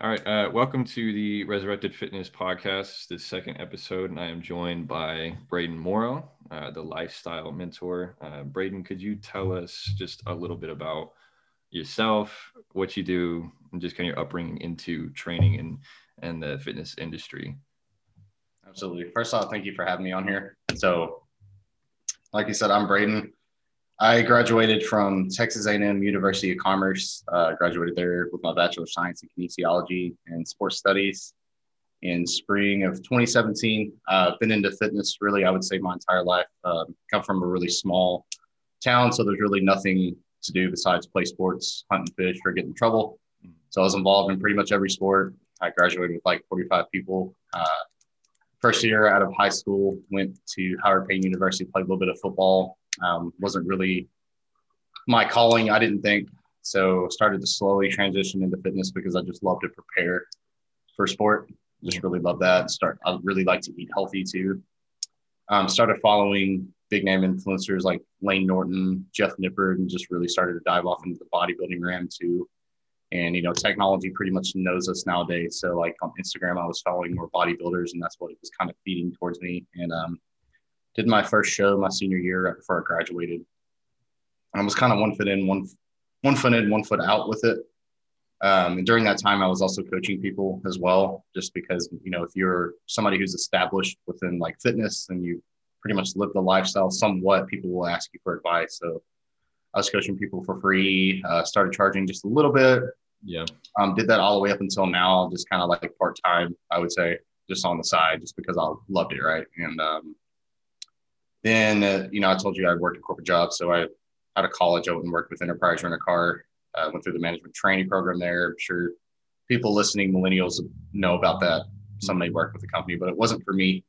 All right. Uh, welcome to the Resurrected Fitness Podcast, the second episode. And I am joined by Braden Morrow, uh, the lifestyle mentor. Uh, Braden, could you tell us just a little bit about yourself, what you do, and just kind of your upbringing into training and, and the fitness industry? Absolutely. First off, thank you for having me on here. So, like you said, I'm Braden. I graduated from Texas A&M University of Commerce. Uh, graduated there with my Bachelor of Science in Kinesiology and Sports Studies in spring of 2017. I've uh, been into fitness really, I would say, my entire life. Uh, come from a really small town, so there's really nothing to do besides play sports, hunt and fish, or get in trouble. So I was involved in pretty much every sport. I graduated with like 45 people. Uh, first year out of high school, went to Howard Payne University, played a little bit of football, um, wasn't really my calling, I didn't think. So started to slowly transition into fitness because I just love to prepare for sport. Just really love that. Start. I really like to eat healthy too. Um, started following big name influencers like Layne Norton, Jeff Nippard, and just really started to dive off into the bodybuilding realm too. And you know, technology pretty much knows us nowadays. So like on Instagram, I was following more bodybuilders, and that's what it was kind of feeding towards me. And um, did my first show my senior year right before I graduated. I was kind of one foot in, one one foot in, one foot out with it. Um, and during that time, I was also coaching people as well, just because you know if you're somebody who's established within like fitness and you pretty much live the lifestyle somewhat, people will ask you for advice. So I was coaching people for free. Uh, started charging just a little bit. Yeah. Um, did that all the way up until now, just kind of like part time, I would say, just on the side, just because I loved it, right? And um, then, uh, you know, I told you I worked a corporate job. So I, out of college, I went and worked with Enterprise Rent a Car. Uh, went through the management training program there. I'm sure people listening, millennials, know about that. Some may work with the company, but it wasn't for me.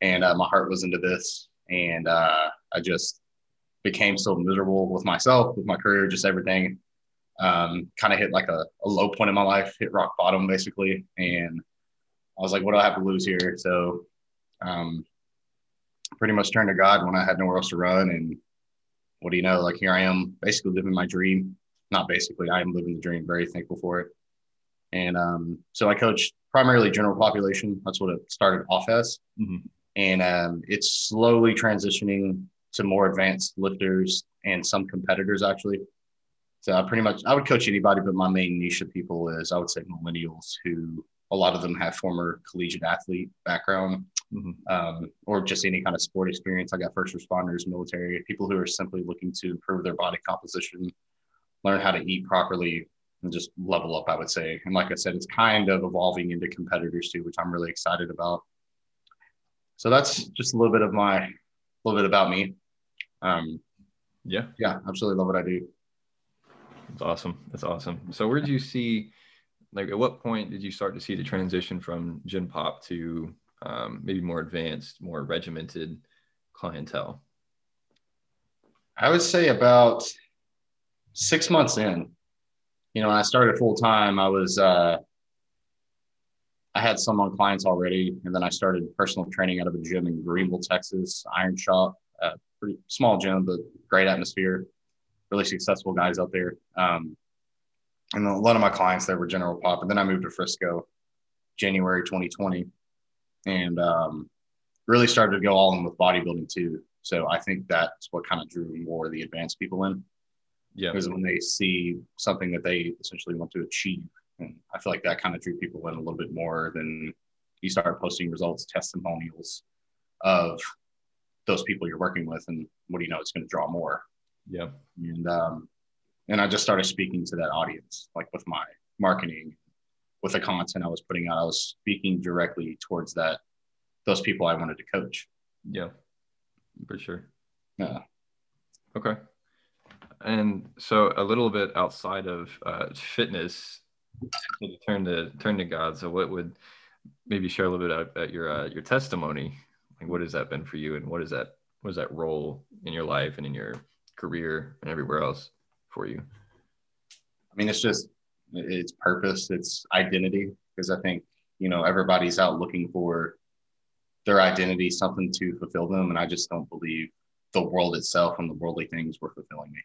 And uh, my heart was into this. And uh, I just became so miserable with myself, with my career, just everything. Um, kind of hit like a, a low point in my life, hit rock bottom basically. And I was like, what do I have to lose here? So um, pretty much turned to God when I had nowhere else to run. And what do you know? Like here I am, basically living my dream. Not basically, I am living the dream. Very thankful for it. And um, so I coach primarily general population. That's what it started off as. Mm-hmm. And um, it's slowly transitioning to more advanced lifters and some competitors actually. So I pretty much I would coach anybody, but my main niche of people is I would say millennials who a lot of them have former collegiate athlete background mm-hmm. um, or just any kind of sport experience. I got first responders, military, people who are simply looking to improve their body composition, learn how to eat properly, and just level up, I would say. And like I said, it's kind of evolving into competitors too, which I'm really excited about. So that's just a little bit of my, a little bit about me. Um, yeah. Yeah, absolutely love what I do. That's awesome. That's awesome. So where did you see, like, at what point did you start to see the transition from Gen Pop to um, maybe more advanced, more regimented clientele? I would say about six months in. You know, when I started full time, I was uh, I had some on clients already, and then I started personal training out of a gym in Greenville, Texas, Iron Shop, a pretty small gym, but great atmosphere, really successful guys out there. Um, and a lot of my clients there were General Pop, and then I moved to Frisco, January 2020, and um, really started to go all in with bodybuilding too. So I think that's what kind of drew more of the advanced people in. Yeah. Because when they see something that they essentially want to achieve, and I feel like that kind of drew people in a little bit more than you start posting results, testimonials of those people you're working with, and what do you know, it's going to draw more. Yeah. And um, and I just started speaking to that audience, like with my marketing with the content I was putting out, I was speaking directly towards that those people I wanted to coach. Yeah, for sure. Yeah. Okay. And so a little bit outside of uh, fitness, to turn to turn to God. So what would maybe share a little bit about your uh, your testimony? Like what has that been for you, and what is that what is that role in your life and in your career and everywhere else for you? I mean, it's just it's purpose, it's identity, because I think, you know, everybody's out looking for their identity, something to fulfill them. And I just don't believe the world itself and the worldly things were fulfilling me.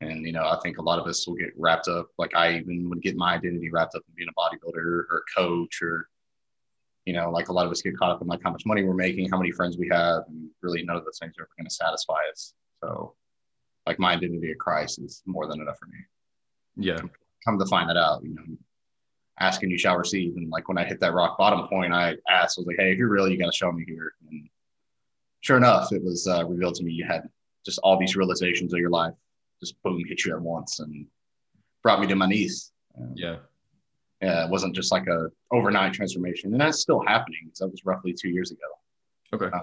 And you know, I think a lot of us will get wrapped up. Like I even would get my identity wrapped up in being a bodybuilder or a coach, or you know, like a lot of us get caught up in like how much money we're making, how many friends we have, and really none of those things are ever going to satisfy us. So, like my identity of Christ is more than enough for me. Yeah. Come to find that out, you know, ask and you shall receive. And like when I hit that rock bottom point, I asked, I was like, hey, if you're real, you got to show me here. And sure enough, it was uh, revealed to me you had just all these realizations of your life just boom hit you at once and brought me to my knees. Yeah. Yeah, it wasn't just like a overnight transformation, and that's still happening. because that was roughly two years ago. Okay. Uh,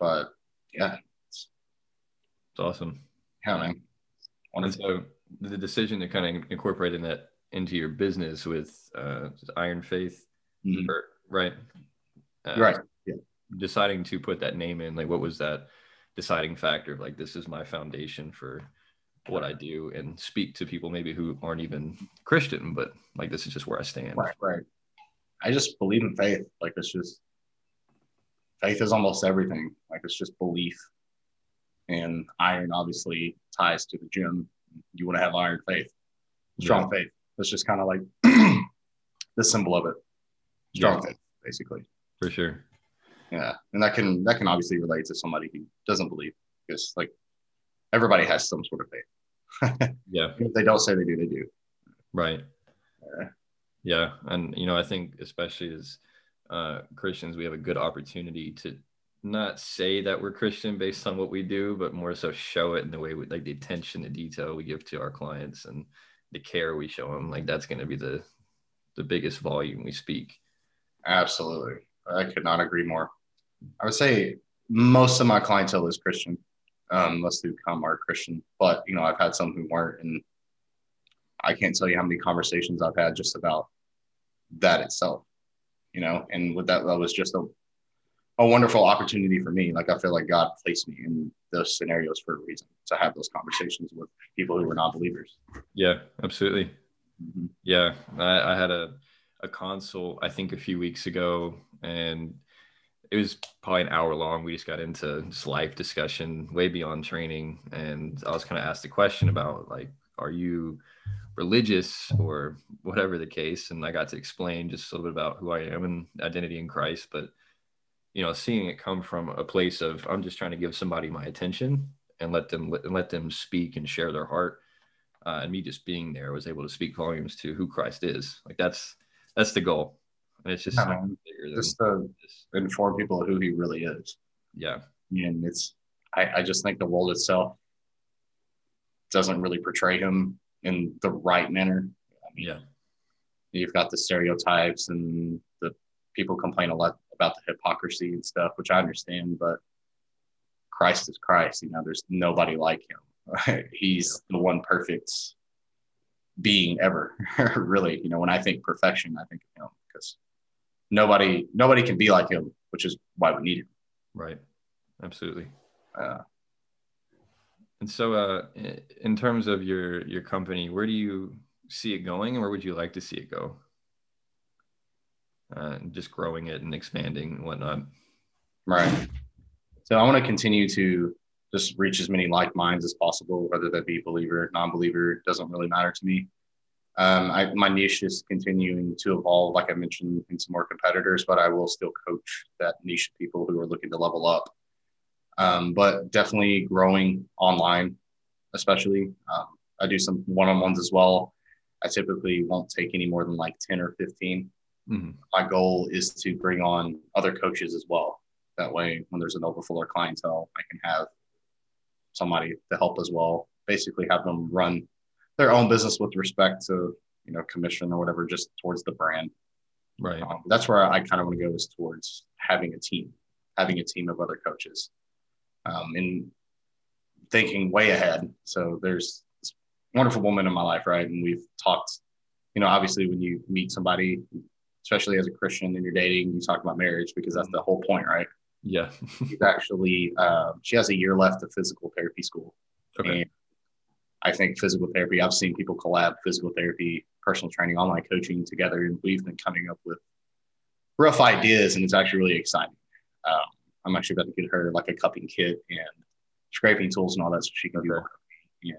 but yeah, it's, it's awesome. Yeah, man. And so the decision to kind of incorporate in that into your business with uh, Iron Faith, mm-hmm. or, right? Uh, right. Yeah. Deciding to put that name in, like, what was that deciding factor of like, this is my foundation for what I do and speak to people maybe who aren't even Christian, but like, this is just where I stand. Right. Right. I just believe in faith. Like, it's just faith is almost everything. Like, it's just belief. And iron obviously ties to the gym. You want to have iron faith, strong yeah. faith. That's just kind of like the symbol of it. Strong yeah. faith, basically. For sure. Yeah, and that can that can obviously relate to somebody who doesn't believe because like everybody has some sort of faith. yeah. If they don't say they do, they do. Right. Yeah. Yeah, and you know I think especially as uh, Christians, we have a good opportunity to not say that we're Christian based on what we do, but more so show it in the way we like the attention to detail we give to our clients and the care we show them like that's going to be the the biggest volume we speak. Absolutely. I could not agree more. I would say most of my clientele is christian. Um, most who come are christian but you know i've had some who weren't and i can't tell you how many conversations i've had just about that itself you know and with that that was just a a wonderful opportunity for me. Like I feel like God placed me in those scenarios for a reason to have those conversations with people who were non believers. Yeah, absolutely. Mm-hmm. Yeah, I, I, had a a consult I think a few weeks ago, and it was probably an hour long. We just got into just life discussion, way beyond training, and I was kind of asked a question about like, are you religious or whatever the case, and I got to explain just a little bit about who I am and identity in Christ, but you know, seeing it come from a place of I'm just trying to give somebody my attention and let them let, let them speak and share their heart. Uh, and me just being there was able to speak volumes to who Christ is. Like that's that's the goal, and it's just yeah, just to inform people who He really is. Yeah, and it's I, I just think the world itself doesn't really portray Him in the right manner. I mean, yeah, you've got the stereotypes and the people complain a lot about the hypocrisy and stuff, which I understand, but Christ is Christ. You know, there's nobody like him. He's the one perfect being ever, really. You know, when I think perfection, I think of him because nobody nobody can be like him, which is why we need him. Right. Absolutely. Uh, and so, uh, in terms of your your company, where do you see it going, and where would you like to see it go? Uh, just growing it and expanding and whatnot. Right. So I want to continue to just reach as many like minds as possible, whether that be believer, non-believer, doesn't really matter to me. Um, I, my niche is continuing to evolve, like I mentioned, into more competitors, but I will still coach that niche of people who are looking to level up. Um, but definitely growing online, especially. Um, I do some one-on-ones as well. I typically won't take any more than like 10 or 15 Mm-hmm. My goal is to bring on other coaches as well. That way, when there's an overflow of clientele, I can have somebody to help as well. Basically, have them run their own business with respect to you know commission or whatever, just towards the brand. Right. Um, that's where I kind of want to go is towards having a team, having a team of other coaches, um, and thinking way ahead. So there's this wonderful woman in my life, right? And we've talked. You know, obviously, when you meet somebody, especially as a Christian and you're dating, you talk about marriage because that's the whole point, right? Yeah. She's actually, uh, she has a year left of physical therapy school. Okay. And I think physical therapy, I've seen people collab physical therapy, personal training, online coaching together, and we've been coming up with rough ideas, and it's actually really exciting. Um, I'm actually about to get her like a cupping kit and scraping tools and all that so she can do it. And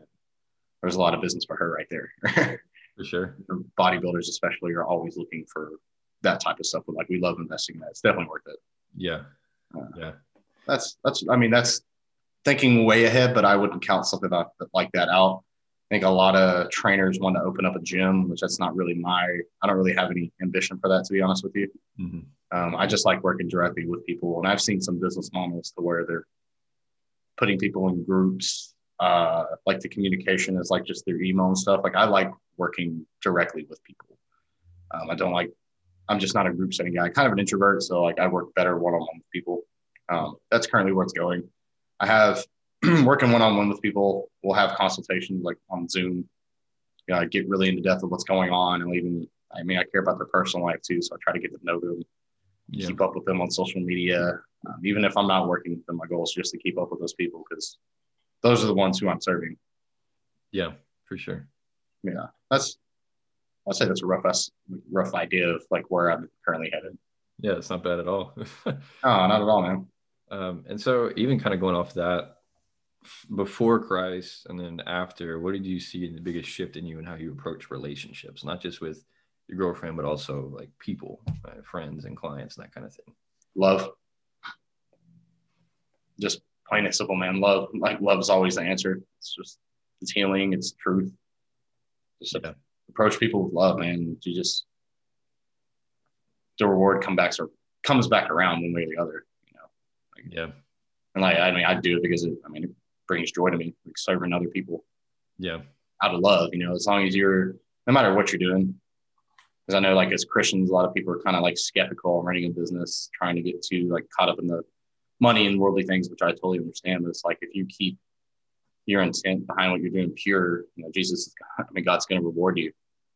there's a lot of business for her right there. for sure. Bodybuilders, especially, are always looking for that type of stuff. But like, we love investing in that. It's definitely worth it. Yeah. Uh, yeah. That's, that's, I mean, that's thinking way ahead, but I wouldn't count something like that out. I think a lot of trainers want to open up a gym, which that's not really my. I don't really have any ambition for that, to be honest with you. Mm-hmm. Um, I just like working directly with people, and I've seen some business models to where they're putting people in groups. Uh, like the communication is like just their email and stuff. Like I like working directly with people. Um, I don't like. I'm just not a group setting guy. Kind of an introvert, so like I work better one on one with people. Um, that's currently where it's going. I have working one on one with people. We'll have consultations like on Zoom. You know, I get really into depth of what's going on, and even I mean, I care about their personal life too, so I try to get to know them, yeah. keep up with them on social media. Um, even if I'm not working with them, my goal is just to keep up with those people because those are the ones who I'm serving. Yeah, for sure. Yeah, that's I'd say that's a rough rough idea of like where I'm currently headed. Yeah, it's not bad at all. oh, not at all, man. Um, and so, even kind of going off that, before Christ and then after, what did you see in the biggest shift in you and how you approach relationships, not just with your girlfriend, but also like people, uh, friends, and clients, and that kind of thing? Love. Just plain and simple, man. Love. Like love is always the answer. It's just it's healing. It's truth. Just yeah. Approach people with love, man. You just the reward come back or comes back around one way or the other. You know. Like, yeah. And like I mean, I do it because it, I mean, it brings joy to me, like serving other people. Yeah. Out of love, you know, as long as you're, no matter what you're doing, because I know like as Christians, a lot of people are kind of like skeptical running a business, trying to get too like caught up in the money and worldly things, which I totally understand. But it's like if you keep your intent behind what you're doing pure, you know, Jesus, I mean, God's going to reward you.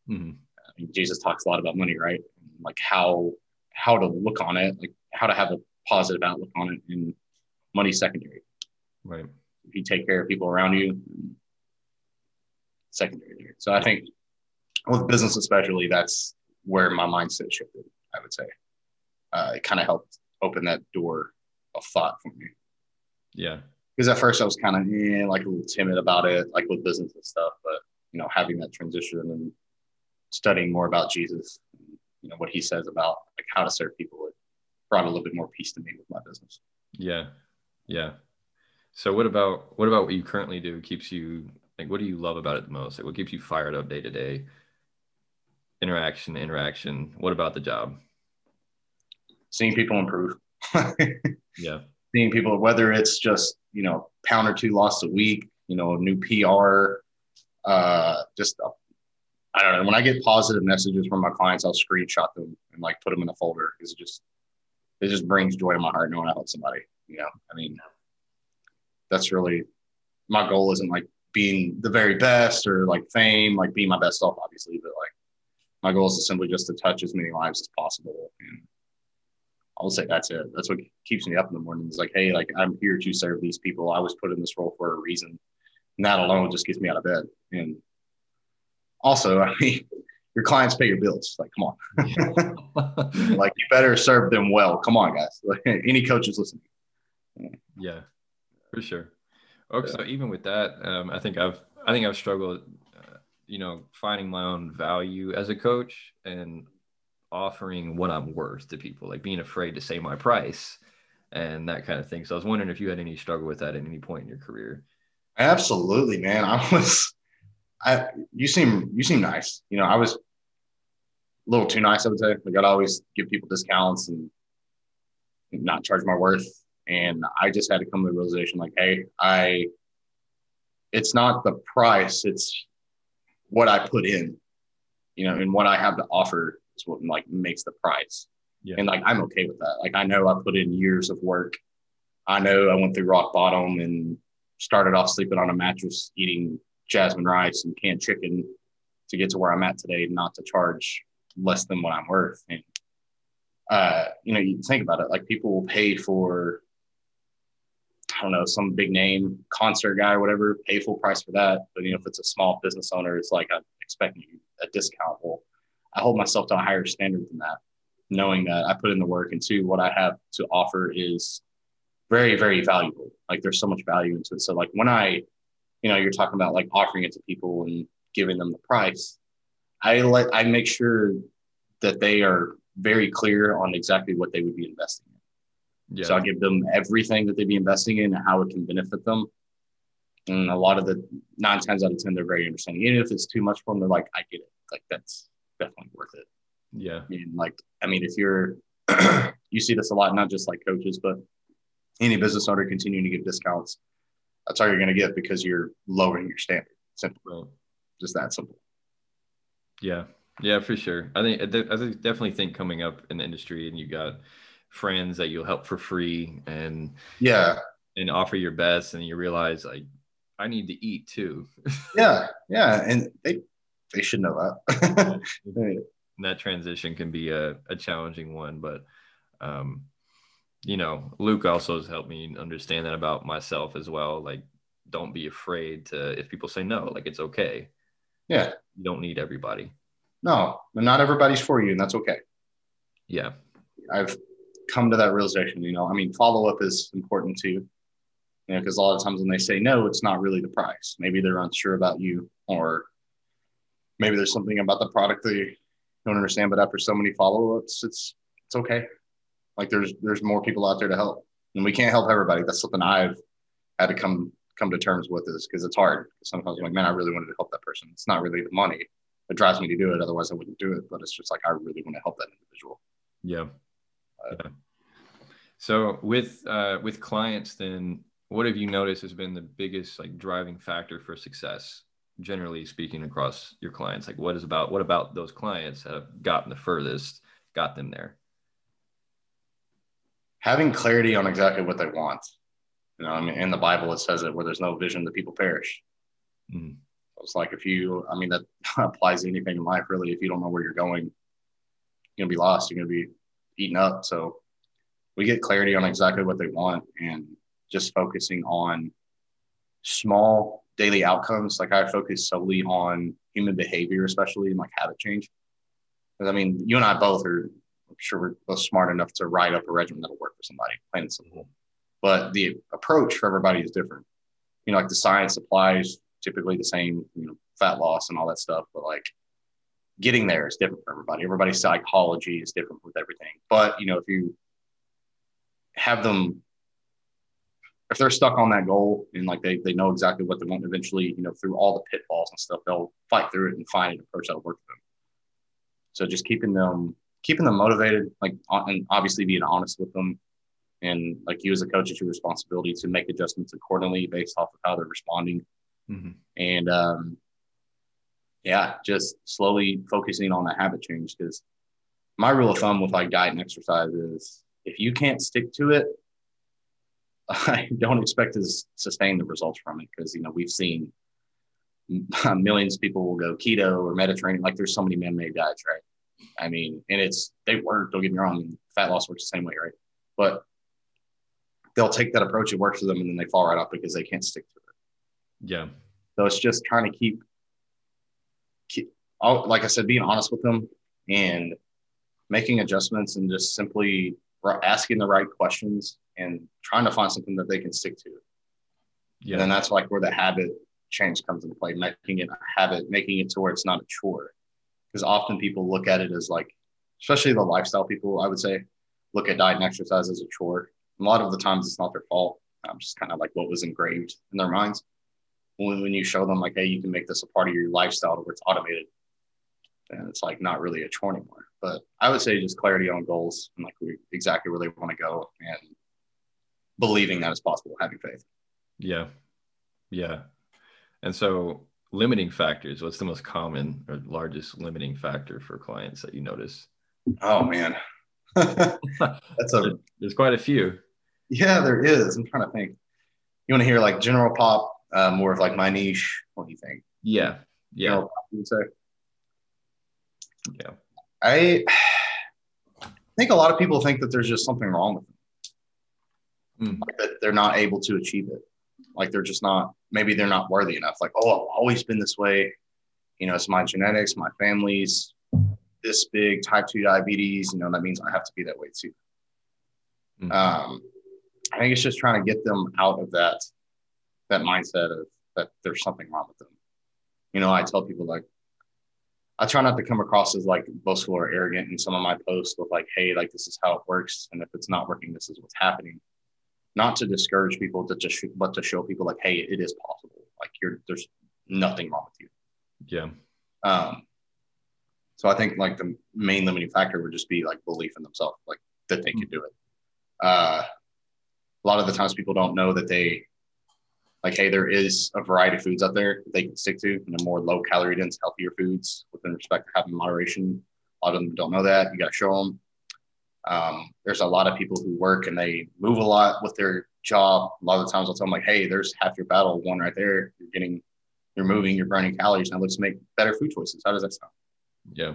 Mm-hmm. I mean, Jesus talks a lot about money, right? Like how how to look on it, like how to have a positive outlook on it, and money secondary. Right if you take care of people around you, secondary. So I think with business, especially, that's where my mindset shifted. I would say uh, it kind of helped open that door of thought for me. Yeah, because at first I was kind of eh, like a little timid about it, like with business and stuff. But you know, having that transition and studying more about Jesus, and, you know, what he says about like how to serve people, it brought a little bit more peace to me with my business. Yeah, yeah, so what about what about what you currently do keeps you like what do you love about it the most? Like what keeps you fired up day to day? Interaction, interaction. What about the job? Seeing people improve. yeah. Seeing people, whether it's just, you know, pound or two lost a week, you know, a new PR, uh, just uh, I don't know. When I get positive messages from my clients, I'll screenshot them and like put them in a folder because it just it just brings joy to my heart knowing I helped somebody. You know, I mean, that's really my goal isn't like being the very best or like fame, like being my best self, obviously, but like my goal is to simply just to touch as many lives as possible. And I'll say that's it. That's what keeps me up in the morning. Is like, hey, like I'm here to serve these people. I was put in this role for a reason. And that alone just gets me out of bed. And also, I mean, your clients pay your bills. Like, come on. like you better serve them well. Come on, guys. Like any coaches listening. Yeah for sure. Okay, yeah. so even with that, um, I think I've I think I've struggled, uh, you know, finding my own value as a coach and offering what I'm worth to people, like being afraid to say my price and that kind of thing. So I was wondering if you had any struggle with that at any point in your career. Absolutely, man. I was, I you seem you seem nice. You know, I was a little too nice. I would say. Like I'd always give people discounts and not charge my worth and I just had to come to the realization like, hey, I, it's not the price, it's what I put in, you know, and what I have to offer is what like makes the price. Yeah. And like, I'm okay with that. Like, I know I put in years of work. I know I went through rock bottom and started off sleeping on a mattress, eating jasmine rice and canned chicken to get to where I'm at today, not to charge less than what I'm worth. And, uh, you know, you think about it, like people will pay for I don't know, some big name concert guy or whatever, pay full price for that. But you know, if it's a small business owner, it's like I'm expecting a discount. Well, I hold myself to a higher standard than that, knowing that I put in the work and two, what I have to offer is very, very valuable. Like there's so much value into it. So like when I you know, you're talking about like offering it to people and giving them the price. I let I make sure that they are very clear on exactly what they would be investing in. Yeah. So I give them everything that they'd be investing in and how it can benefit them. And a lot of the nine times out of ten, they're very understanding. Even if it's too much for them, they're like, I get it. Like that's definitely worth it. yeah. I mean, like, I mean, if you're, you see this a lot, not just like coaches, but any business owner continuing to give discounts. That's all you're going to get because you're lowering your standard. Simple, Right. just that simple. Yeah, yeah, for sure. I think I de- I think- definitely think coming up in the industry and you got friends that you'll help for free and Yeah, and offer your best, and you realize like I need to eat too. yeah, yeah, and they they should know that. that transition can be a, a challenging one, but um, you know, Luke also has helped me understand that about myself as well. Like, don't be afraid to if people say no, like it's okay. yeah, You don't need everybody. no, not everybody's for you, and that's okay. Yeah, I've come to that realization. You know, I mean, follow up is important too. You know, because a lot of times when they say no, it's not really the price. Maybe they're unsure about you, or maybe there's something about the product they don't understand. But after so many follow ups, it's it's okay. Like there's there's more people out there to help, and we can't help everybody. That's something I've had to come come to terms with is because it's hard. Sometimes I'm like, man, I really wanted to help that person. It's not really the money that drives me to do it. Otherwise, I wouldn't do it. But it's just like I really want to help that individual. yeah, Uh, yeah. So with uh, with clients, then what have you noticed has been the biggest like driving factor for success? Generally speaking, across your clients, like what is about what about those clients that have gotten the furthest, got them there? having clarity on exactly what they want. You know, I mean, in the Bible, it says it where there's no vision, the people perish. Mm. It's like if you, I mean, that applies to anything in life, really. If you don't know where you're going, you're to be lost. You're to be eaten up. So we get clarity on exactly what they want and just focusing on small daily outcomes. Like I focus solely on human behavior, especially in like habit change. Because I mean, you and I both are, I'm sure we're both smart enough to write up a regimen that'll work for somebody, plain and simple. But the approach for everybody is different. You know, like the science applies typically the same, you know, fat loss and all that stuff, but like getting there is different for everybody. Everybody's psychology is different with everything. But, you know, if you have them if they're stuck on that goal and like they, they know exactly what they want eventually, you know, through all the pitfalls and stuff, they'll fight through it and find an approach that'll work for them. So just keeping them keeping them motivated, like and obviously being honest with them. And like you as a coach, it's your responsibility to make adjustments accordingly based off of how they're responding. Mm-hmm. And um, yeah, just slowly focusing on that habit change. Because my rule of thumb with like diet and exercise is if you can't stick to it, I don't expect to sustain the results from it because you know we've seen millions of people will go keto or Mediterranean. Like there's so many man-made diets, right? I mean, and it's they work. Don't get me wrong. Fat loss works the same way, right? But they'll take that approach. It works for them, and then they fall right off because they can't stick to it. Yeah. So it's just trying to keep, keep, like I said, being honest with them and making adjustments and just simply asking the right questions and trying to find something that they can stick to. Yeah. And then that's like where the habit change comes into play, making it a habit, making it to where it's not a chore. Because often people look at it as like, especially the lifestyle people, I would say, look at diet and exercise as a chore. A lot of the times it's not their fault. Um, just kind of like what was engraved in their minds. When, when you show them like, hey, you can make this a part of your lifestyle to where it's automated, and it's like not really a chore anymore. But I would say just clarity on goals and like exactly where they want to go and believing that it's possible, having faith. Yeah. Yeah. And so limiting factors, what's the most common or largest limiting factor for clients that you notice? Oh man. That's a there's quite a few. Yeah, there is. I'm trying to think. You want to hear like general pop, uh, more of like my niche. What do you think? Yeah. Yeah. Pop, you say? Yeah. I think a lot of people think that there's just something wrong with them. Mm. Like that they're not able to achieve it. Like they're just not, maybe they're not worthy enough. Like, oh, I've always been this way. You know, it's my genetics, my family's this big type 2 diabetes. You know, that means I have to be that way too. Mm. Um, I think it's just trying to get them out of that that mindset of that there's something wrong with them. You know, I tell people like, I try not to come across as like boastful or arrogant in some of my posts with like, hey, like this is how it works, and if it's not working, this is what's happening. Not to discourage people, to just but to show people like, hey, it is possible. Like you're there's nothing wrong with you. Yeah. Um, so I think like the main limiting factor would just be like belief in themselves, like that they can do it. Uh, a lot of the times people don't know that they like, hey, there is a variety of foods out there that they can stick to, and the more low calorie dense, healthier foods within respect to having moderation. A lot of them don't know that. You got to show them. Um, there's a lot of people who work and they move a lot with their job. A lot of the times I'll tell them like, hey, there's half your battle one right there. You're getting, you're moving, you're burning calories. Now let's make better food choices. How does that sound? Yeah.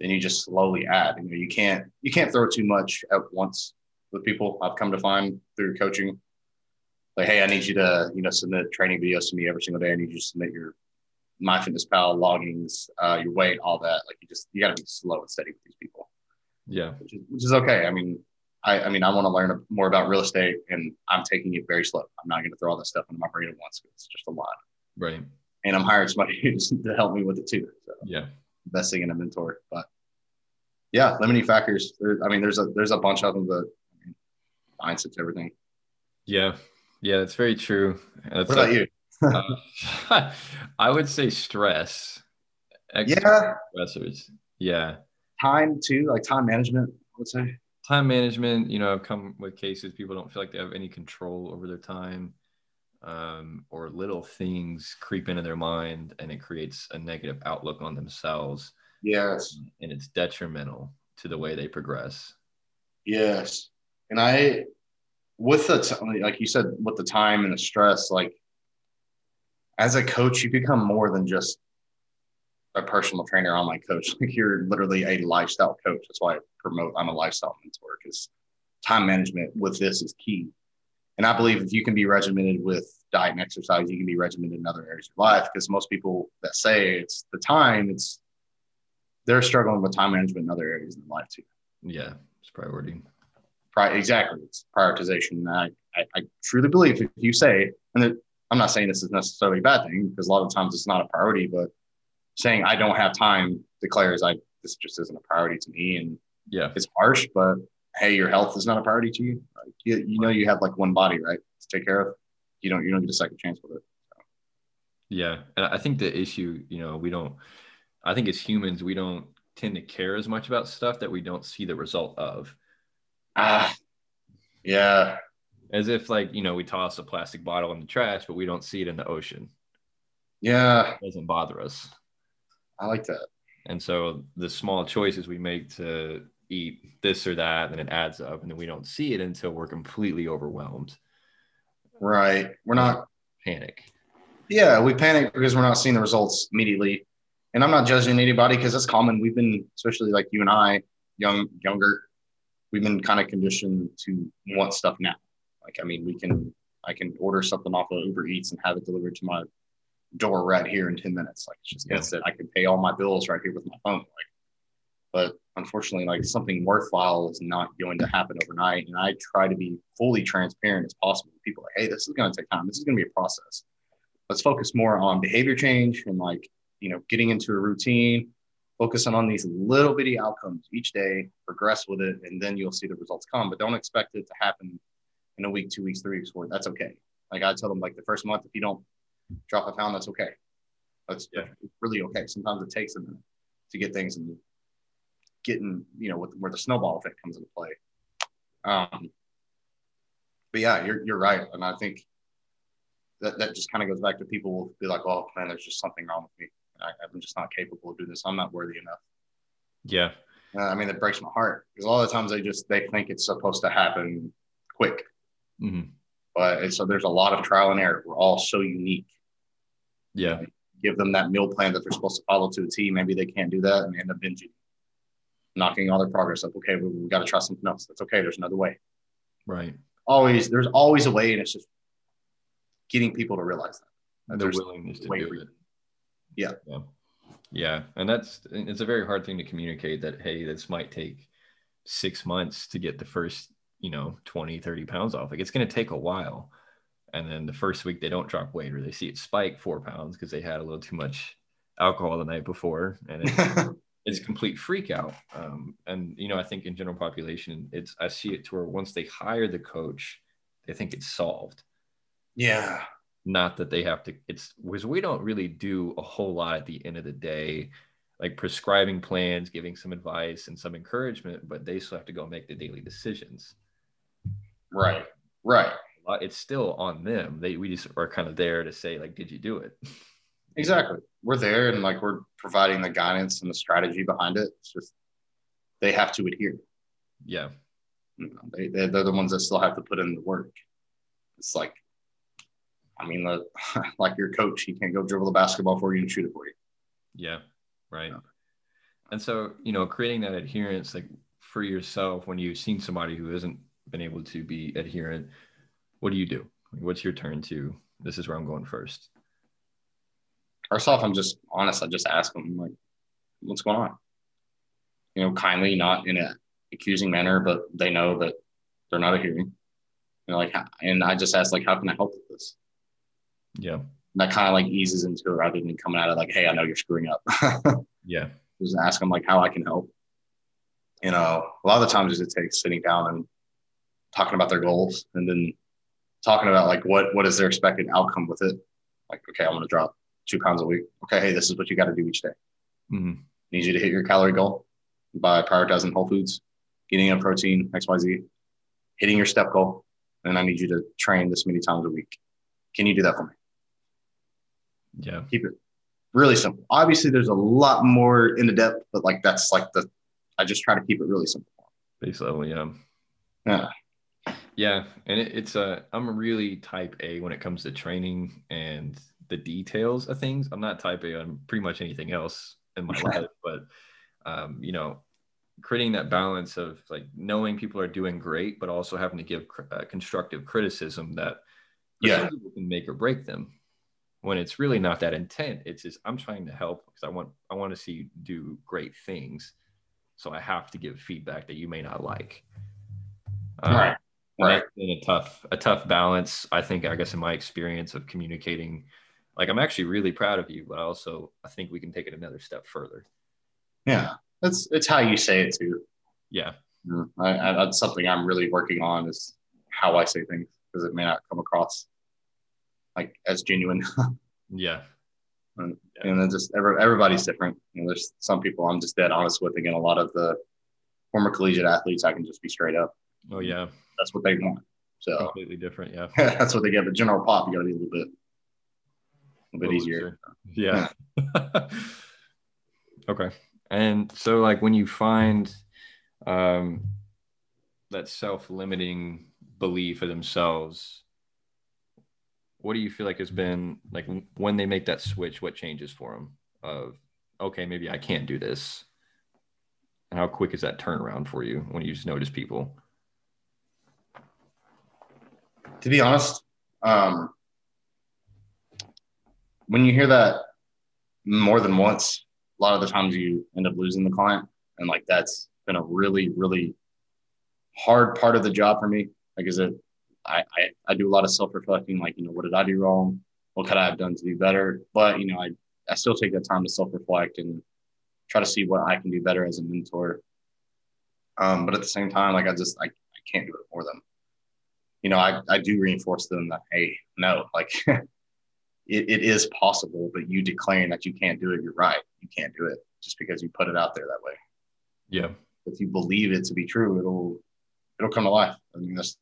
Then you just slowly add. You know, you can't you can't throw too much at once with people. I've come to find through coaching like, hey, I need you to, you know, submit training videos to me every single day. I need you to submit your MyFitnessPal loggings, uh, your weight, all that. Like you just you got to be slow and steady with these people. Yeah, which is, which is okay. I mean, I, I mean, I want to learn more about real estate, and I'm taking it very slow. I'm not going to throw all that stuff into my brain at once. It's just a lot. Right. And I'm hiring somebody to help me with it too. So yeah, investing in a mentor, but yeah, limiting factors. There, I mean, there's a there's a bunch of them, but I mean, mindset's everything. Yeah, yeah, that's very true. That's what about you? uh, I would say stress. yeah. Stressors. Yeah. Time too, like time management, I would say. Time management, you know, I've come with cases people don't feel like they have any control over their time. Um, or little things creep into their mind and it creates a negative outlook on themselves. Yes. And it's detrimental to the way they progress. Yes. And I with the t- like you said with the time and the stress like as a coach you become more than just a personal trainer online coach like you're literally a lifestyle coach. That's why i promote i'm a lifestyle mentor because time management with this is key. And i believe if you can be regimented with diet and exercise you can be regimented in other areas of life because most people that say it's the time it's they're struggling with time management in other areas in their life too. Yeah it's priority. Exactly it's prioritization. I, I, I, truly believe if you say and i'm not saying this is necessarily a bad thing because a lot of times it's not a priority but saying i don't have time declares i this just isn't a priority to me and yeah it's harsh but hey your health is not a priority to you like, you, you know you have like one body right to take care of you don't you don't get a second chance with it so. yeah and i think the issue you know we don't i think as humans we don't tend to care as much about stuff that we don't see the result of Ah, yeah. As if like, you know, we toss a plastic bottle in the trash, but we don't see it in the ocean. Yeah. It doesn't bother us. I like that. And so the small choices we make to eat this or that, then it adds up, and then we don't see it until we're completely overwhelmed. Right. We're not panic. Yeah, we panic because we're not seeing the results immediately. And I'm not judging anybody because that's common. We've been, especially like you and I, young, younger, we've been kind of conditioned to want stuff now. Like, I mean, we can, I can order something off of Uber Eats and have it delivered to my door right here in 10 minutes. Like, it's just, yeah. it. I can pay all my bills right here with my phone. Like, but unfortunately, like something worthwhile is not going to happen overnight. And I try to be fully transparent as possible with people like, hey, this is going to take time. This is going to be a process. Let's focus more on behavior change and like, you know, getting into a routine, focusing on these little bitty outcomes each day, progress with it, and then you'll see the results come. But don't expect it to happen in a week, two weeks, three weeks, four. That's okay. Like I tell them, like the first month, if you don't drop a pound, that's okay. That's yeah. really okay. Sometimes it takes a minute to get things and getting, you know, with, where the snowball effect comes into play. Um, but yeah, you're, you're right. And I think that, that just kind of goes back to people will be like, oh man, there's just something wrong with me. I, am just not capable of doing this. I'm not worthy enough. Yeah. Uh, I mean, it breaks my heart because a lot of the times they just they think it's supposed to happen quick. Mm-hmm. But so there's a lot of trial and error. We're all so unique. Yeah. give them that meal plan that they're supposed to follow to a T. Maybe they can't do that and they end up binging, knocking all their progress up. Okay, we, we got to try something else. That's okay. There's another way. Right. Always, there's always a way, and it's just getting people to realize that. that the willingness to do it. Yeah. yeah. Yeah. And that's, it's a very hard thing to communicate that, hey, this might take six months to get the first, you know, 20, 30 pounds off. Like it's going to take a while. And then the first week they don't drop weight or they see it spike four pounds because they had a little too much alcohol the night before and it's, it's complete freak out. Um, and you know i think in general population it's i see it to where once they hire the coach they think it's solved. Yeah. Not that they have to it's because we don't really do a whole lot at the end of the day like prescribing plans giving some advice and some encouragement but they still have to go make the daily decisions. Right. Right Uh, it's still on them. They we just are kind of there to say like did you do it? Exactly. We're there and like we're providing the guidance and the strategy behind it. It's just they have to adhere. Yeah. You know, they, they're, they're the ones that still have to put in the work. It's like I mean, the, like your coach, he can't go dribble the basketball for you and shoot it for you. Yeah, right. Yeah. And so, you know, creating that adherence, like for yourself, when you've seen somebody who hasn't been able to be adherent, what do you do? What's your turn to? This is where I'm going first. First off, I'm just honest. I just ask them, like, what's going on? You know, kindly, not in an accusing manner, but they know that they're not adhering. You know, like, and I just ask, like, how can I help with this? Yeah. And that kind of like eases into it rather than coming out of like, hey, I know you're screwing up. yeah. Just ask them like how I can help. You know, a lot of the times it takes sitting down and talking about their goals and then talking about like what what is their expected outcome with it. Like, okay, I want to drop two pounds a week. Okay, hey, this is what you got to do each day. Mm-hmm. Need you to hit your calorie goal by prioritizing whole foods, getting a protein, XYZ, hitting your step goal. And I need you to train this many times a week. Can you do that for me? Yeah. Keep it really simple. Obviously, there's a lot more into depth, but like that's like the I just try to keep it really simple. Base level, yeah. Yeah. Yeah, and it, it's a I'm really type A when it comes to training and the details of things. I'm not type A on pretty much anything else in my life, but um, you know, creating that balance of like knowing people are doing great, but also having to give uh, constructive criticism that yeah. can make or break them when it's really not that intent. It's just i'm trying to help because i want i want to see you do great things so i have to give feedback that you may not like. Um, right right been a tough a tough balance i think i guess in my experience of communicating like i'm actually really proud of you but also i think we can take it another step further yeah it's it's how you say it too yeah mm, I, I, that's something i'm really working on is how i say things because it may not come across like as genuine. yeah. And, yeah. and then just every, everybody's different. You know, there's some people I'm just dead honest with. Again, a lot of the former collegiate athletes, I can just be straight up. Oh yeah, that's what they want. So completely different. Yeah, that's what they get. But general pop, you got to be a little bit, a bit easier. Yeah. okay. And so, like, when you find um, that self-limiting belief of themselves what do you feel like has been like when they make that switch what changes for them of okay maybe i can't do this and how quick is that turnaround for you when you just notice people to be honest um, when you hear that more than once a lot of the times you end up losing the client and like that's been a really really hard part of the job for me like is it I, I, I do a lot of self-reflecting, like, you know, what did I do wrong? What could I have done to do better? But, you know, I, I still take that time to self-reflect and try to see what I can do better as a mentor. Um, but at the same time, like I just, I, I can't do it for them. You know, I, I do reinforce them that, hey, no, like it, it is possible, but you declaring that you can't do it, you're right. You can't do it just because you put it out there that way. Yeah. If you believe it to be true, it'll it'll come to life. I mean, that's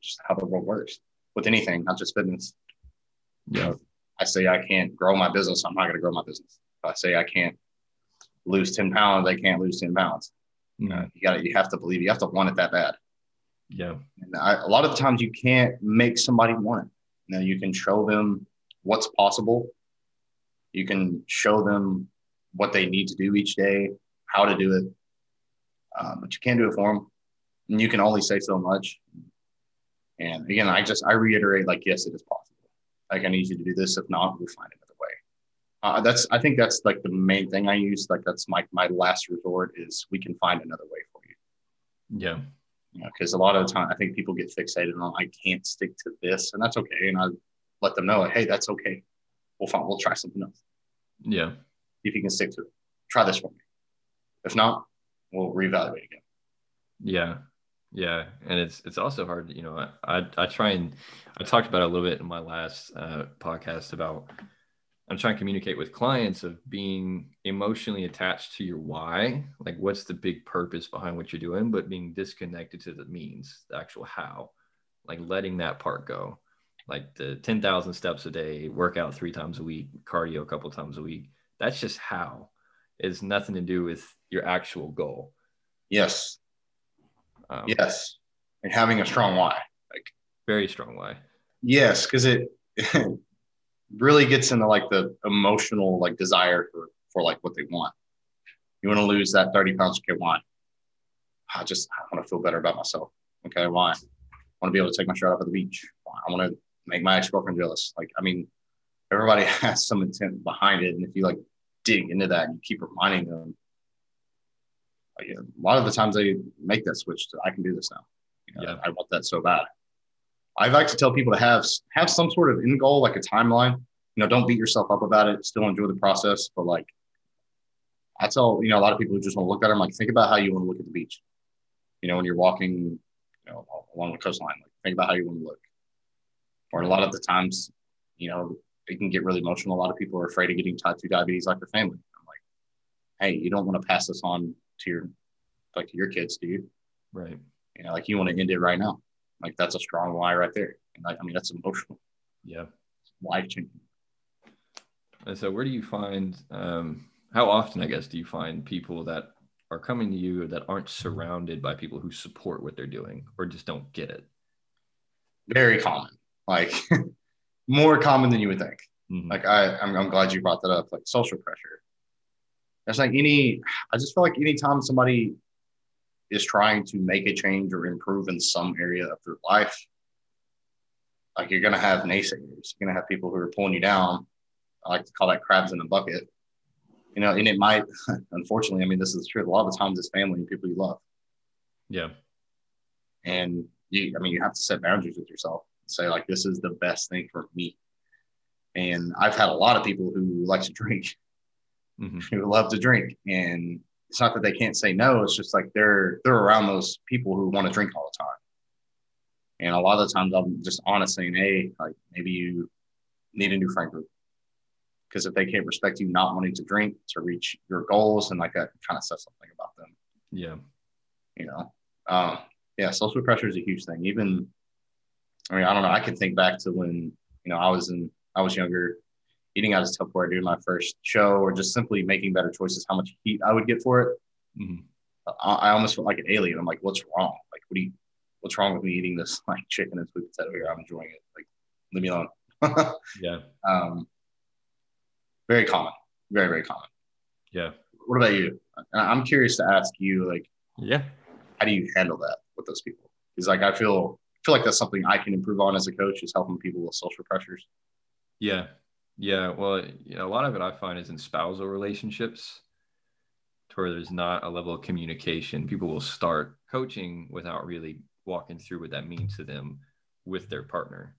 just how the world works with anything, not just fitness. Yeah. You know, I say I can't grow my business, I'm not going to grow my business. If I say I can't lose 10 pounds, I can't lose 10 pounds. Mm-hmm. Uh, you got to, you have to believe, you have to want it that bad. Yeah. And I, a lot of times you can't make somebody want it. You know, you can show them what's possible. You can show them what they need to do each day, how to do it, um, but you can't do it for them. And you can only say so much. And again, I just I reiterate like yes, it is possible. Like I need you to do this. If not, we'll find another way. Uh, that's I think that's like the main thing I use. Like that's my my last resort is we can find another way for you. Yeah, You know, because a lot of the time I think people get fixated on I can't stick to this, and that's okay. And I let them know, like, hey, that's okay. We'll find we'll try something else. Yeah. If you can stick to it, try this one. If not, we'll reevaluate again. Yeah. Yeah, and it's it's also hard. You know, I I, I try and I talked about it a little bit in my last uh, podcast about I'm trying to communicate with clients of being emotionally attached to your why, like what's the big purpose behind what you're doing, but being disconnected to the means, the actual how, like letting that part go, like the 10,000 steps a day, workout three times a week, cardio a couple times a week. That's just how. It's nothing to do with your actual goal. Yes. Um, yes. And having a strong why, like very strong why. Yes, because it really gets into like the emotional like desire for for like what they want. You want to lose that 30 pounds, okay, why? I just I want to feel better about myself. Okay, why? I want to be able to take my shirt off at the beach. I want to make my ex-girlfriend jealous. Like, I mean, everybody has some intent behind it. And if you like dig into that and you keep reminding them, like, a lot of the times they make that switch to I can do this now. You know, yeah. I want that so bad. I like to tell people to have have some sort of end goal, like a timeline. You know, don't beat yourself up about it. Still enjoy the process, but like I tell you know a lot of people who just want to look at them like think about how you want to look at the beach. You know, when you're walking, you know, along the coastline, like think about how you want to look. Or a lot of the times, you know, it can get really emotional. A lot of people are afraid of getting type two diabetes like their family. I'm like, hey, you don't want to pass this on to your like to your kids, do you? Right. You know, like you want to end it right now. Like that's a strong why right there. I mean, that's emotional. Yeah. Life changing. And so, where do you find? Um, how often, I guess, do you find people that are coming to you that aren't surrounded by people who support what they're doing or just don't get it? Very common. Like more common than you would think. Mm-hmm. Like I, I'm, I'm glad you brought that up. Like social pressure. It's like any. I just feel like anytime somebody is trying to make a change or improve in some area of their life, like you're going to have naysayers. You're going to have people who are pulling you down. I like to call that crabs in a bucket. You know, and it might, unfortunately, I mean, this is true. A lot of the times it's family and people you love. Yeah. And you, I mean, you have to set boundaries with yourself. Say, like, this is the best thing for me. And I've had a lot of people who like to drink, mm-hmm. who love to drink. And it's not that they can't say no. It's just like they're they're around those people who want to drink all the time. And a lot of the times I'm just honest saying, hey, like maybe you need a new friend group. Because if they can't respect you not wanting to drink to reach your goals, and like that kind of says something about them. Yeah. You know, um, yeah, social pressure is a huge thing. Even, I mean, I don't know. I can think back to when, you know, I was in, I was younger eating out is tough where I do my first show or just simply making better choices, how much heat I would get for it. Mm-hmm. I, I, almost felt like an alien. I'm like, what's wrong? Like, what do you, what's wrong with me eating this like chicken and sweet potato here? I'm enjoying it. Like, leave me alone. yeah. Um, very common. Very, very common. Yeah. What about you? I'm curious to ask you, like, yeah, how do you handle that with those people? Because like I feel feel like that's something I can improve on as a coach is helping people with social pressures. Yeah, yeah, well, you know, a lot of it I find is in spousal relationships, to where there's not a level of communication. People will start coaching without really walking through what that means to them with their partner.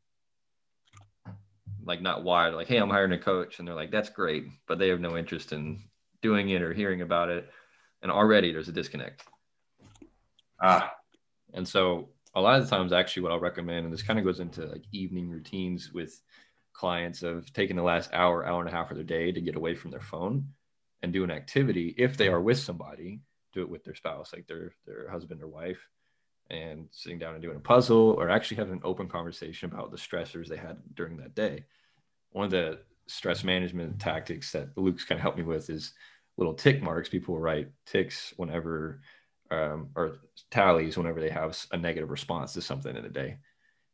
Like not why, like, hey, I'm hiring a coach, and they're like, that's great, but they have no interest in doing it or hearing about it, and already there's a disconnect. Ah, and so a lot of the times, actually, what I'll recommend, and this kind of goes into like evening routines with clients of taking the last hour, hour and a half of their day to get away from their phone and do an activity if they are with somebody, do it with their spouse, like their their husband or wife, and sitting down and doing a puzzle or actually having an open conversation about the stressors they had during that day. One of the stress management tactics that Luke's kind of helped me with is little tick marks. People write ticks whenever um, or tallies whenever they have a negative response to something in a day,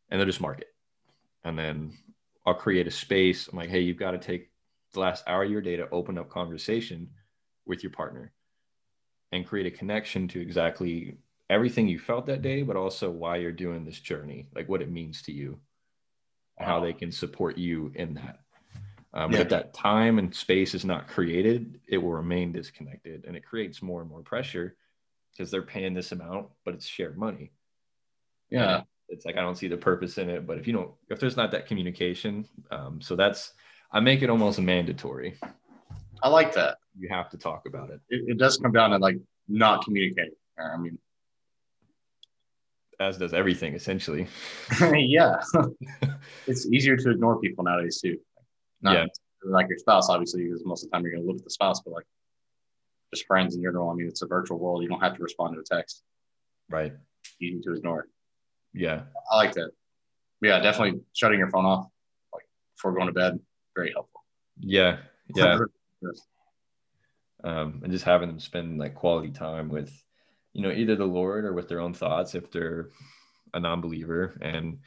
and they'll just mark it. And then I'll create a space. I'm like, hey, you've got to take the last hour of your day to open up conversation with your partner and create a connection to exactly everything you felt that day, but also why you're doing this journey, like what it means to you, wow. how they can support you in that. Um, yeah. But if that time and space is not created, it will remain disconnected and it creates more and more pressure because they're paying this amount, but it's shared money. Yeah. It's like I don't see the purpose in it. But if you don't, if there's not that communication, um, so that's I make it almost mandatory. I like that. You have to talk about it. It, it does come down to like not communicating. I mean, as does everything essentially. yeah, it's easier to ignore people nowadays too. Not Yeah. like your spouse, obviously, because most of the time you're gonna look at the spouse, but like just friends in general. I mean, it's a virtual world. You don't have to respond to a text. Right. Easy to ignore. Yeah. I like that. Yeah, definitely shutting your phone off like before going to bed. Very helpful. Yeah. Yeah. Um, and just having them spend like quality time with, you know, either the Lord or with their own thoughts if they're a non-believer, and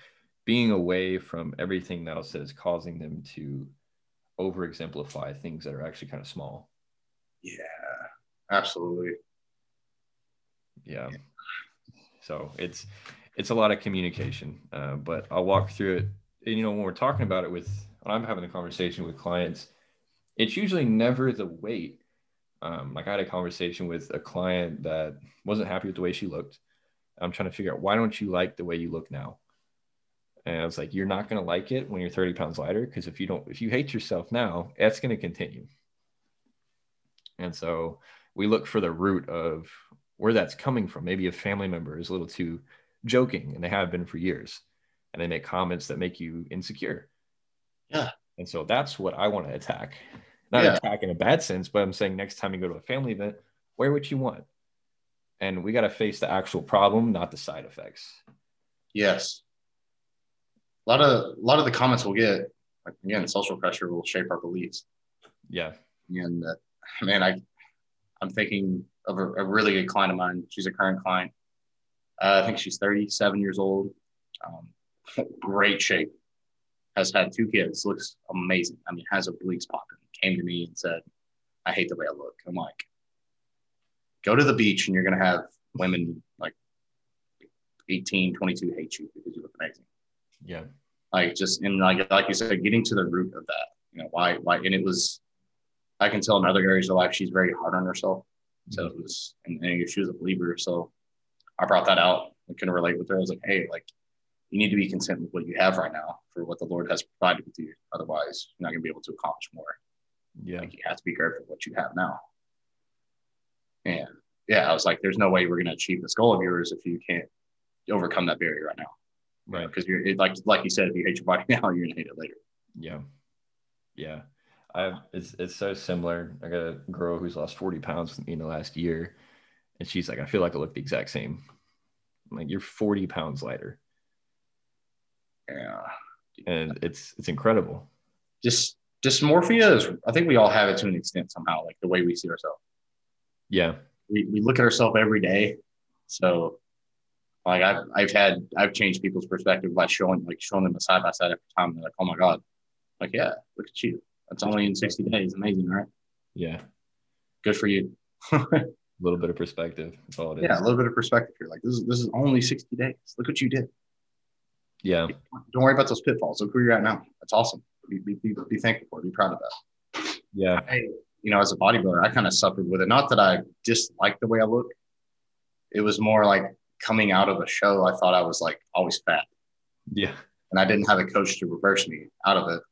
being away from everything else that is causing them to over exemplify things that are actually kind of small. Yeah, absolutely. Yeah. So it's it's a lot of communication, uh, but I'll walk through it. And, you know, when we're talking about it with when I'm having a conversation with clients, it's usually never the weight. Um, like I had a conversation with a client that wasn't happy with the way she looked. I'm trying to figure out why don't you like the way you look now? And I was like, you're not going to like it when you're 30 pounds lighter because if you don't, if you hate yourself now, that's going to continue. And so we look for the root of where that's coming from. Maybe a family member is a little too joking, and they have been for years, and they make comments that make you insecure. Yeah. And so that's what I want to attack. Not Yeah. attack in a bad sense, but I'm saying next time you go to a family event, wear what you want. And we got to face the actual problem, not the side effects. Yes. A lot of a lot of the comments we'll get, like again, social pressure will shape our beliefs. Yeah. And uh, man, I I'm thinking of a, a really good client of mine. She's a current client. Uh, I think she's 37 years old. Um, great shape. Has had two kids. Looks amazing. I mean, has obliques popping. Came to me and said, "I hate the way I look." I'm like, "Go to the beach and you're gonna have women like 18, 22 hate you because you look amazing." Yeah. like just and like like you said, getting to the root of that. You know why why and it was. I can tell in other areas of life she's very hard on herself. So it was and, and she was a believer. So I brought that out. I couldn't relate with her. I was like, hey, like you need to be content with what you have right now for what the Lord has provided with you. Otherwise, you're not gonna be able to accomplish more. Yeah. Like you have to be grateful for what you have now. And yeah, I was like, there's no way we're gonna achieve this goal of yours if you can't overcome that barrier right now. Right. Because you're it, like like you said, if you hate your body now, you're gonna hate it later. Yeah. Yeah. I it's it's so similar. I got a girl who's lost 40 pounds with me in the last year. And she's like, I feel like I look the exact same. I'm like, you're 40 pounds lighter. Yeah. And it's it's incredible. Just dysmorphia is I think we all have it to an extent somehow, like the way we see ourselves. Yeah. We we look at ourselves every day. So like I've I've had I've changed people's perspective by showing like showing them a side by side every time. They're like, oh my God. Like, yeah, look at you. That's only in 60 days. Amazing, right? Yeah. Good for you. A little bit of perspective. That's all it is. yeah, a little bit of perspective here. Like this is this is only 60 days. Look what you did. Yeah. Don't worry about those pitfalls. Look where you're at now. That's awesome. Be, be, be, be thankful for it. Be proud of that. Yeah. I, you know, as a bodybuilder, I kind of suffered with it. Not that I disliked the way I look. It was more like coming out of a show. I thought I was like always fat, Yeah. and I didn't have a coach to reverse me out of it.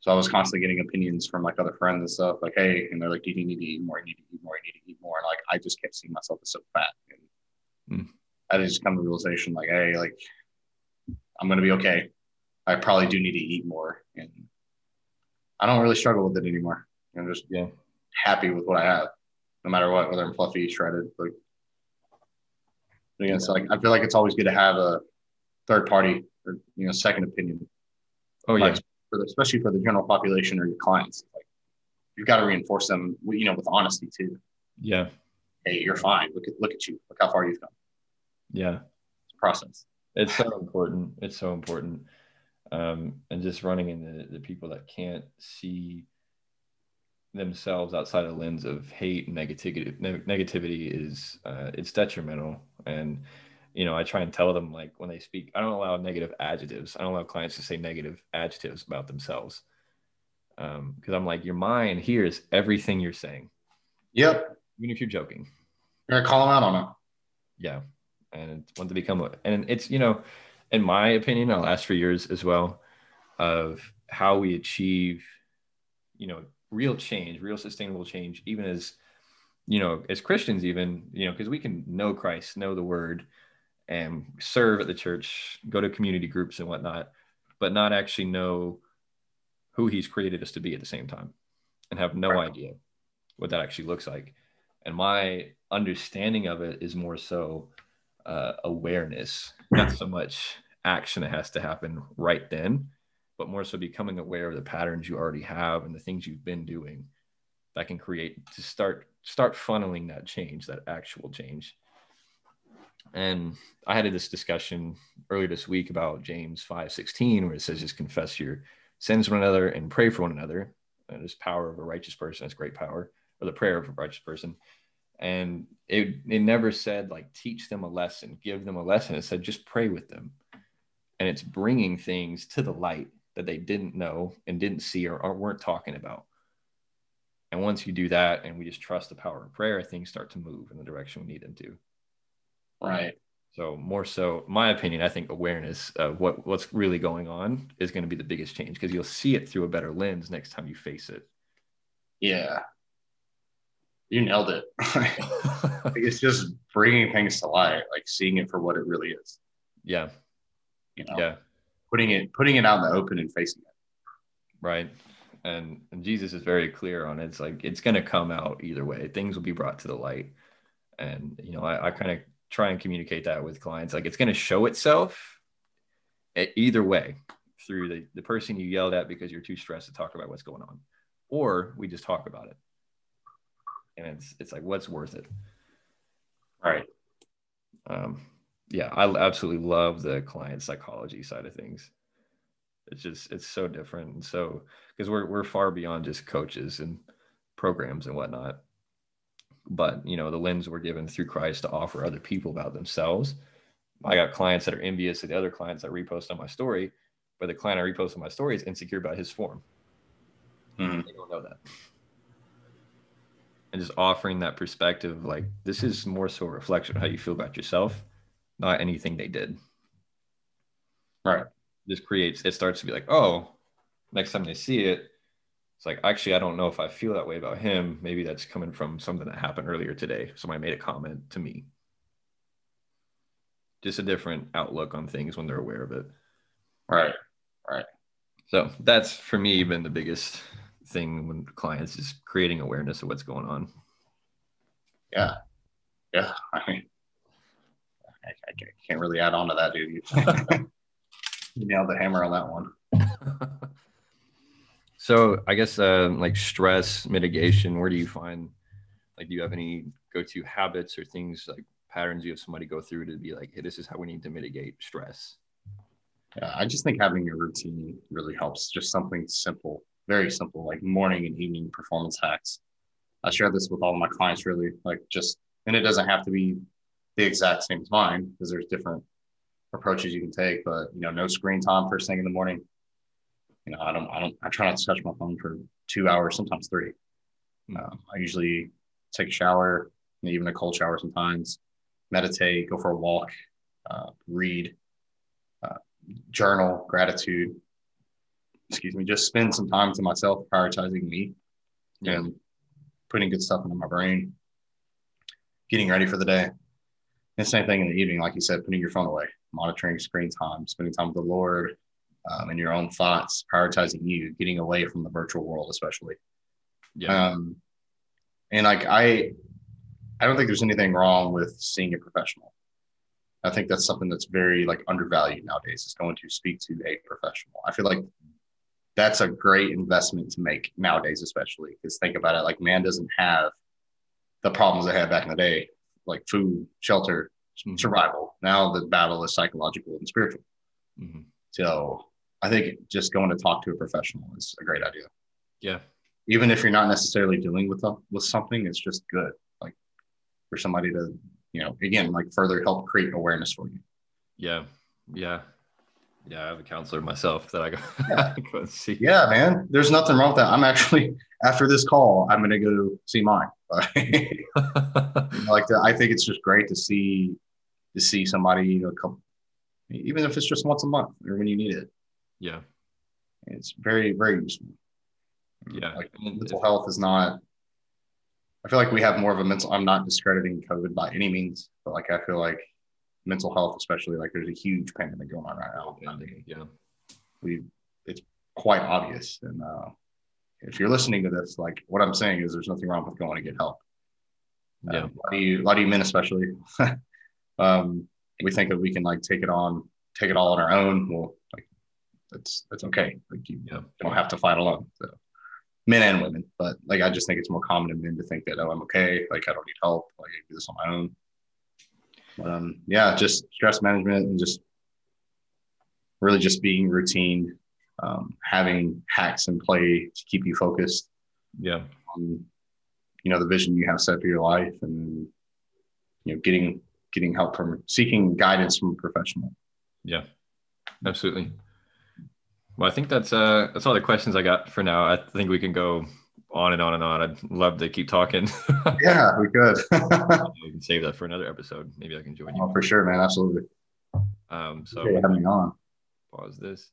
So I was constantly getting opinions from like other friends and stuff, like, "Hey," and they're like, "Do you need to eat more? You need to eat more. You need to eat more." And like, I just kept seeing myself as so fat, and Mm. I just come to the realization, like, "Hey, like, I'm gonna be okay. I probably do need to eat more, and I don't really struggle with it anymore. I'm just Yeah. happy with what I have, no matter what, whether I'm fluffy, shredded. Like, again, it's like I feel like it's always good to have a third party or you know second opinion, Oh yeah. Like, for the, especially for the general population or your clients. Like, you've got to reinforce them, you know, with honesty too. Yeah. Hey, you're fine. Look at look at you. Look how far you've come. Yeah. It's a process. It's so important. It's so important. Um, and just running into the people that can't see themselves outside a lens of hate and negativity negativity is uh, it's detrimental and you know i try and tell them like when they speak i don't allow negative adjectives. I don't allow clients to say negative adjectives about themselves. Um, because i'm like your mind hears everything you're saying. Yep. even if you're joking. You're gonna call them out on it. yeah. And want to become a, and it's you know in my opinion i'll ask for yours as well of how we achieve you know real change real sustainable change even as you know as christians even you know because we can know christ know the word and serve at the church go to community groups and whatnot but not actually know who he's created us to be at the same time and have no right. idea what that actually looks like and my understanding of it is more so uh, awareness not so much action that has to happen right then but more so becoming aware of the patterns you already have and the things you've been doing that can create to start start funneling that change that actual change and i had this discussion earlier this week about james 5 16 where it says just confess your sins one another and pray for one another and there's power of a righteous person it's great power or the prayer of a righteous person and it, it never said like teach them a lesson give them a lesson it said just pray with them and it's bringing things to the light that they didn't know and didn't see or, or weren't talking about. And once you do that and we just trust the power of prayer, things start to move in the direction we need them to. Right. So more so, my opinion, I think awareness of what what's really going on is going to be the biggest change because you'll see it through a better lens next time you face it. Yeah, you nailed it. it's just bringing things to light, like seeing it for what it really is. Yeah. You know? Yeah putting it putting it out in the open and facing it. Right. And, and Jesus is very clear on it. It's like it's going to come out either way. Things will be brought to the light. And you know, I, I kind of try and communicate that with clients. Like it's going to show itself either way through the, the person you yelled at because you're too stressed to talk about what's going on, or we just talk about it. And it's it's like what's worth it. All right. Um, yeah, I absolutely love the client psychology side of things. It's just it's so different, and so because we're we're far beyond just coaches and programs and whatnot. But you know, the lens we're given through Christ to offer other people about themselves. I got clients that are envious of the other clients that repost on my story, but the client I repost on my story is insecure about his form. Mm-hmm. They don't know that. And just offering that perspective, like this is more so a reflection of how you feel about yourself not anything they did. Right. this creates, it starts to be like, oh, next time they see it, it's like, actually, I don't know if I feel that way about him. Maybe that's coming from something that happened earlier today. Somebody made a comment to me. Just a different outlook on things when they're aware of it. Right. Right. So that's for me been the biggest thing when clients is creating awareness of what's going on. Yeah. Yeah. I mean, I, I can't really add on to that, dude. You, you nailed the hammer on that one. so I guess uh, like stress mitigation, where do you find like do you have any go-to habits or things like patterns you have somebody go through to be like, hey, this is how we need to mitigate stress? Yeah, I just think having a routine really helps. Just something simple, very simple, like morning and evening performance hacks. I share this with all my clients really, like just, and it doesn't have to be the exact same as mine because there's different approaches you can take. But you know, no screen time first thing in the morning. You know, I don't, I don't, I try not to touch my phone for two hours, sometimes 3 mm-hmm. um, I usually take a shower, even a cold shower sometimes. Meditate, go for a walk, uh, read, uh, journal, gratitude. Excuse me, just spend some time to myself, prioritizing me, yeah. and putting good stuff into my brain, getting ready for the day. And same thing in the evening, like you said, putting your phone away, monitoring screen time, spending time with the Lord um, and your own thoughts, prioritizing you, getting away from the virtual world, especially. Yeah. Um, and like I, I don't think there's anything wrong with seeing a professional. I think that's something that's very like undervalued nowadays. Is going to speak to a professional. I feel like that's a great investment to make nowadays, especially because think about it. Like man doesn't have the problems they had back in the day like food, shelter, mm-hmm. survival. Now the battle is psychological and spiritual. Mm-hmm. So I think just going to talk to a professional is a great idea. Yeah. Even if you're not necessarily dealing with with something, it's just good. Like for somebody to, you know, again, like further help create awareness for you. Yeah. Yeah. Yeah, I have a counselor myself that I go, yeah. go see. Yeah, man. There's nothing wrong with that. I'm actually after this call, I'm gonna go see mine. like I think it's just great to see to see somebody, you know, couple, even if it's just once a month or when you need it. Yeah. It's very, very useful. Yeah. Like mental health is not, I feel like we have more of a mental, I'm not discrediting COVID by any means, but like I feel like mental health, especially like there's a huge pandemic going on right now. I mean, yeah. we it's quite obvious. And uh, if you're listening to this, like what I'm saying is there's nothing wrong with going to get help. Yeah. Um, a, lot of you, a lot of you men, especially, um, we think that we can like take it on, take it all on our own. Well, like that's that's okay. Like you Yeah. don't have to fight alone. So, men and women, but like I just think it's more common in men to think that oh I'm okay, like I don't need help, like I can do this on my own. But, um, yeah, just stress management and just really just being routine, um, having hacks in play to keep you focused Yeah. on you know the vision you have set for your life and you know getting getting help from seeking guidance from a professional Yeah. Absolutely. Well, I think that's uh that's all the questions I got for now. I think we can go on and on and on. I'd love to keep talking. yeah we could we can save that for another episode. Maybe I can join you. oh, for sure man absolutely Um, so okay, having me on pause this.